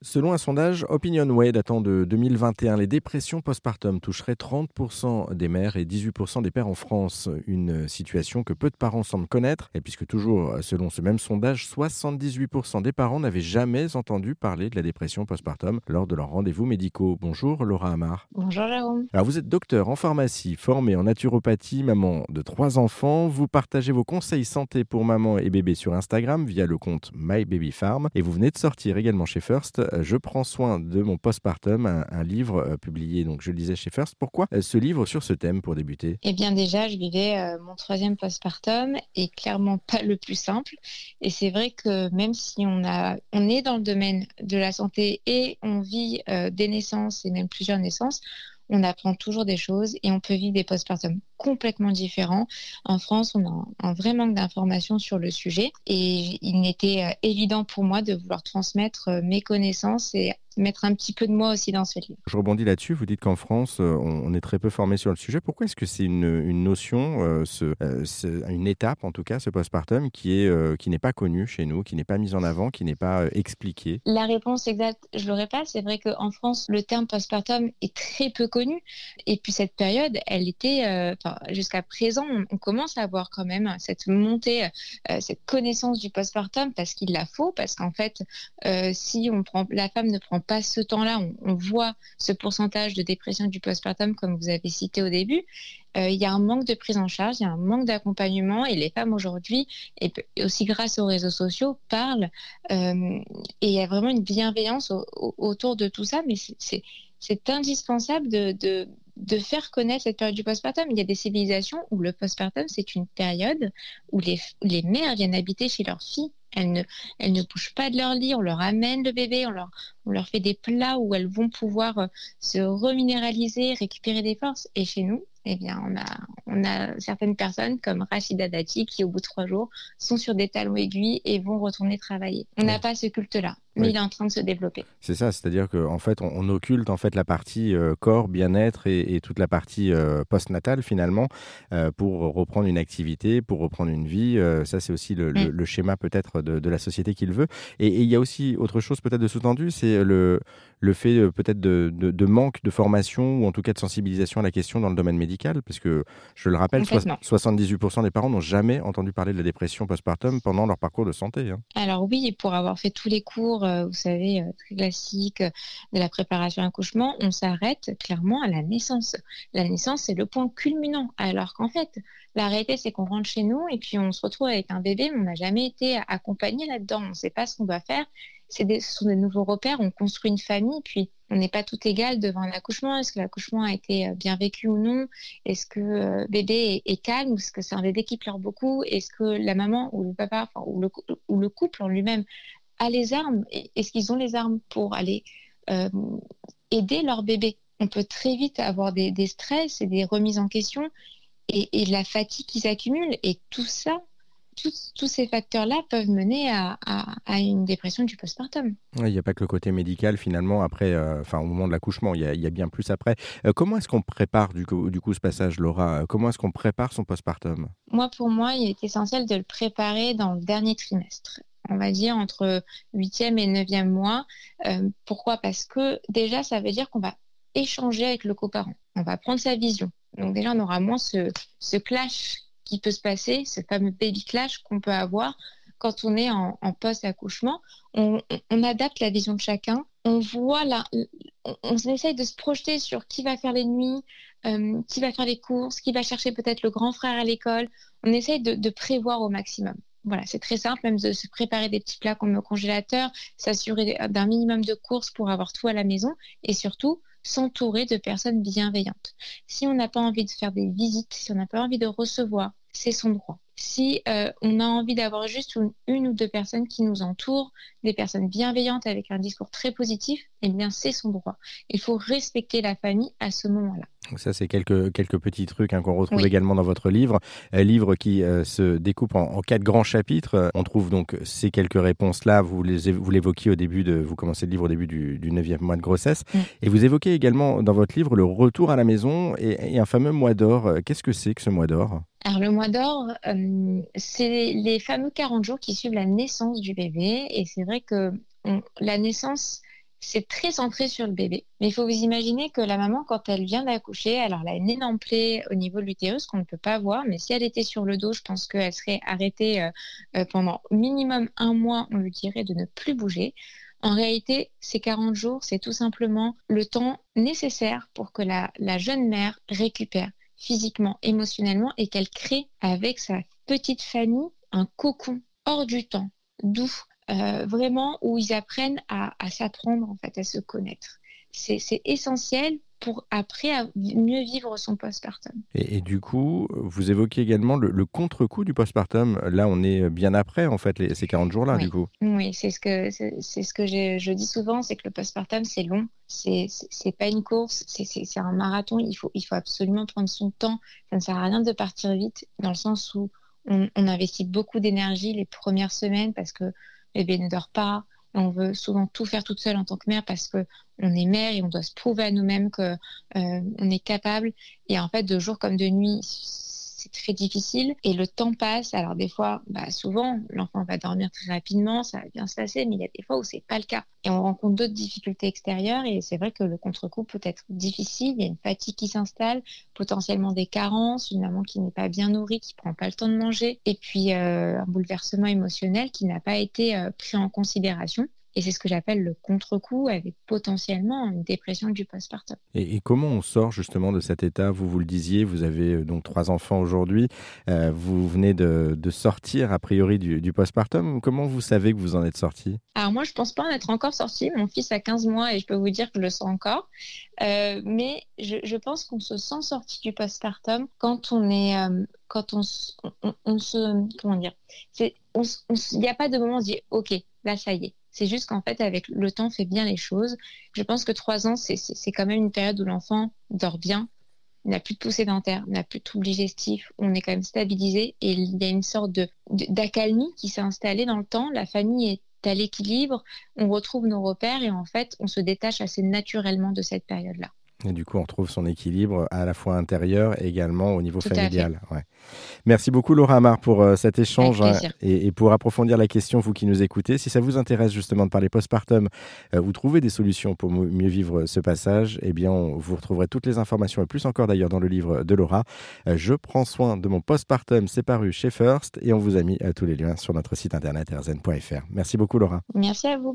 Selon un sondage OpinionWay datant de 2021, les dépressions postpartum toucheraient 30% des mères et 18% des pères en France. Une situation que peu de parents semblent connaître, et puisque toujours selon ce même sondage, 78% des parents n'avaient jamais entendu parler de la dépression postpartum lors de leurs rendez-vous médicaux. Bonjour Laura Amar. Bonjour Jérôme. Alors vous êtes docteur en pharmacie, formé en naturopathie, maman de trois enfants. Vous partagez vos conseils santé pour maman et bébé sur Instagram via le compte MyBabyFarm, et vous venez de sortir également chez First je prends soin de mon postpartum, un, livre euh, publié, donc je le disais chez First. Pourquoi euh, ce livre sur ce thème pour débuter? Eh bien déjà, je vivais euh, mon troisième postpartum et clairement pas le plus simple. Et c'est vrai que même si on, on est dans le domaine de la santé et on vit des naissances et même plusieurs naissances, on apprend toujours des choses et on peut vivre des postpartum complètement différents. En France, on a un vrai manque d'informations sur le sujet et il n'était évident pour moi de vouloir transmettre mes connaissances et mettre un petit peu de moi aussi dans ce livre. Je rebondis là-dessus. Vous dites qu'en France, euh, on est très peu formé sur le sujet. Pourquoi est-ce que c'est une, notion, euh, euh, une étape en tout cas, ce postpartum, qui est qui n'est pas connue chez nous, qui n'est pas mise en avant, qui n'est pas expliquée? La réponse exacte, je l'aurais pas. C'est vrai qu'en France, le terme postpartum est très peu connu. Et puis cette période, elle était, jusqu'à présent, on, commence à avoir quand même cette montée, cette connaissance du postpartum parce qu'il la faut, parce qu'en fait, si on prend, la femme ne prend pas ce temps-là, on, voit ce pourcentage de dépression du postpartum comme vous avez cité au début. Euh, il y a un manque de prise en charge, il y a un manque d'accompagnement et les femmes aujourd'hui, et aussi grâce aux réseaux sociaux, parlent euh, et il y a vraiment une bienveillance autour de tout ça, mais c'est indispensable de, faire connaître cette période du postpartum. Il y a des civilisations où le postpartum, c'est une période où les, les mères viennent habiter chez leurs filles elles ne, elles ne bougent pas de leur lit, on leur amène le bébé, on leur, on leur fait des plats où elles vont pouvoir euh, se reminéraliser, récupérer des forces. Et chez nous, eh bien, on a, on a certaines personnes comme Rachida Dati qui, au bout de trois jours, sont sur des talons aiguilles et vont retourner travailler. On n'a pas ce culte-là, mais il est en train de se développer. C'est ça, c'est-à-dire qu'en fait, on, occulte en fait la partie euh, corps, bien-être et, toute la partie euh, post-natale finalement euh, pour reprendre une activité, pour reprendre une vie. ça, c'est aussi le, le, schéma peut-être de, de, la société qu'il veut. Et, il y a aussi autre chose peut-être de sous-tendu, c'est le, le fait peut-être de, de, manque de formation ou en tout cas de sensibilisation à la question dans le domaine médical, parce que je le rappelle, 78% des parents n'ont jamais entendu parler de la dépression postpartum pendant leur parcours de santé. Hein. Alors oui, pour avoir fait tous les cours, euh, vous savez, euh, très classiques euh, de la préparation à l'accouchement, on s'arrête clairement à la naissance. La naissance, c'est le point culminant, alors qu'en fait, la réalité, c'est qu'on rentre chez nous et puis on se retrouve avec un bébé, mais on n'a jamais été accompagné là-dedans. On ne sait pas ce qu'on doit faire ce sont des nouveaux repères. On construit une famille, puis on n'est pas tout égal devant un accouchement. Est-ce que l'accouchement a été euh, bien vécu ou non? Est-ce que euh, bébé est, calme? Ou est-ce que c'est un bébé qui pleure beaucoup? Est-ce que la maman ou le papa ou, le, couple en lui-même a les armes Est-ce qu'ils ont les armes pour aller euh, aider leur bébé? On peut très vite avoir des, stress et des remises en question et, et la fatigue qui s'accumule. Et tout ça, tous, ces facteurs-là peuvent mener à, une dépression du postpartum. Il n'y a pas que le côté médical finalement après, euh, enfin au moment de l'accouchement, il, y a bien plus après. Euh, comment est-ce qu'on prépare du coup, du coup ce passage, Laura? Comment est-ce qu'on prépare son postpartum? Moi, pour moi, il est essentiel de le préparer dans le dernier trimestre on va dire entre 8e et 9e mois. Euh, pourquoi? Parce que déjà, ça veut dire qu'on va échanger avec le coparent. On va prendre sa vision. Donc déjà, on aura moins ce, clash qui peut se passer, ce fameux baby clash qu'on peut avoir quand on est en, post-accouchement. On, adapte la vision de chacun. On voit on, essaye de se projeter sur qui va faire les nuits, euh, qui va faire les courses, qui va chercher peut-être le grand frère à l'école. On essaye de, prévoir au maximum. Voilà, c'est très simple, même de se préparer des petits plats comme le congélateur, s'assurer d'un minimum de courses pour avoir tout à la maison et surtout s'entourer de personnes bienveillantes. Si on n'a pas envie de faire des visites, si on n'a pas envie de recevoir, c'est son droit. Si euh, on a envie d'avoir juste une, ou deux personnes qui nous entourent, des personnes bienveillantes avec un discours très positif, eh bien c'est son droit. Il faut respecter la famille à ce moment-là. Ça, c'est quelques, quelques petits trucs hein, qu'on retrouve également dans votre livre. Un livre qui euh, se découpe en, quatre grands chapitres. On trouve donc ces quelques réponses-là. Vous, l'évoquiez au début de, vous commencez le livre au début du, du 9e mois de grossesse. Et vous évoquez également dans votre livre le retour à la maison et, et un fameux mois d'or. Qu'est-ce que c'est que ce mois d'or? Alors le mois d'or, euh, c'est les fameux 40 jours qui suivent la naissance du bébé. Et c'est vrai que la naissance c'est très centré sur le bébé. Mais il faut vous imaginer que la maman, quand elle vient d'accoucher, alors elle a une énorme plaie au niveau de l'utérus qu'on ne peut pas voir, mais si elle était sur le dos, je pense qu'elle serait arrêtée euh, euh, pendant minimum un mois, on lui dirait de ne plus bouger. En réalité, ces 40 jours, c'est tout simplement le temps nécessaire pour que la, la jeune mère récupère physiquement, émotionnellement et qu'elle crée avec sa petite famille un cocon hors du temps, doux, euh, vraiment où ils apprennent à, s'apprendre en fait, à se connaître. C'est essentiel pour après mieux vivre son postpartum. Et, et du coup, vous évoquez également le, contre-coup du postpartum. Là, on est bien après, en fait, les, ces 40 jours-là, du coup. Oui, c'est ce que, c'est ce que je dis souvent, c'est que le postpartum, c'est long. C'est pas une course, c'est un marathon. Il faut, il faut absolument prendre son temps. Ça ne sert à rien de partir vite, dans le sens où on, on investit beaucoup d'énergie les premières semaines parce que bébé ne dort pas. On veut souvent tout faire toute seule en tant que mère parce que on est mère et on doit se prouver à nous-mêmes que euh, est capable. Et en fait, de jour comme de nuit, très difficile et le temps passe. Alors des fois, bah, souvent, l'enfant va dormir très rapidement, ça va bien se passer, mais il y a des fois où c'est pas le cas. Et on rencontre d'autres difficultés extérieures et c'est vrai que le contre-coup peut être difficile. Il y a une fatigue qui s'installe, potentiellement des carences, une maman qui n'est pas bien nourrie, qui prend pas le temps de manger, et puis euh, un bouleversement émotionnel qui n'a pas été euh, pris en considération. Et c'est ce que j'appelle le contre-coup avec potentiellement une dépression du postpartum. Et, et, comment on sort justement de cet état? Vous vous le disiez, vous avez euh, donc trois enfants aujourd'hui. Euh, vous venez de, de, sortir a priori du, du, postpartum. Comment vous savez que vous en êtes sorti Alors moi, je pense pas en être encore sorti. Mon fils a 15 mois et je peux vous dire que je le sens encore. Euh, mais je, je pense qu'on se sent sorti du postpartum quand on est, euh, quand on, on, on, se, comment dire, il n'y a pas de moment où on se dit, ok, là ça y est c'est juste qu'en fait, avec le temps, on fait bien les choses. Je pense que trois ans, c'est quand même une période où l'enfant dort bien, n'a plus de poussée dentaire, n'a plus de troubles digestifs, on est quand même stabilisé et il y a une sorte d'accalmie qui s'est installée dans le temps. La famille est à l'équilibre, on retrouve nos repères et en fait, on se détache assez naturellement de cette période-là. Et du coup, on retrouve son équilibre à la fois intérieur et également au niveau familial. Ouais. Merci beaucoup Laura Amar pour euh, cet échange hein, et, et, pour approfondir la question, vous qui nous écoutez. Si ça vous intéresse justement de parler postpartum euh, ou trouver des solutions pour mieux vivre ce passage, eh bien, on, vous retrouverez toutes les informations et plus encore d'ailleurs dans le livre de Laura. Euh, Je prends soin de mon postpartum, c'est paru chez First et on vous a mis tous les liens sur notre site internet rzn.fr. Merci beaucoup Laura. Merci à vous.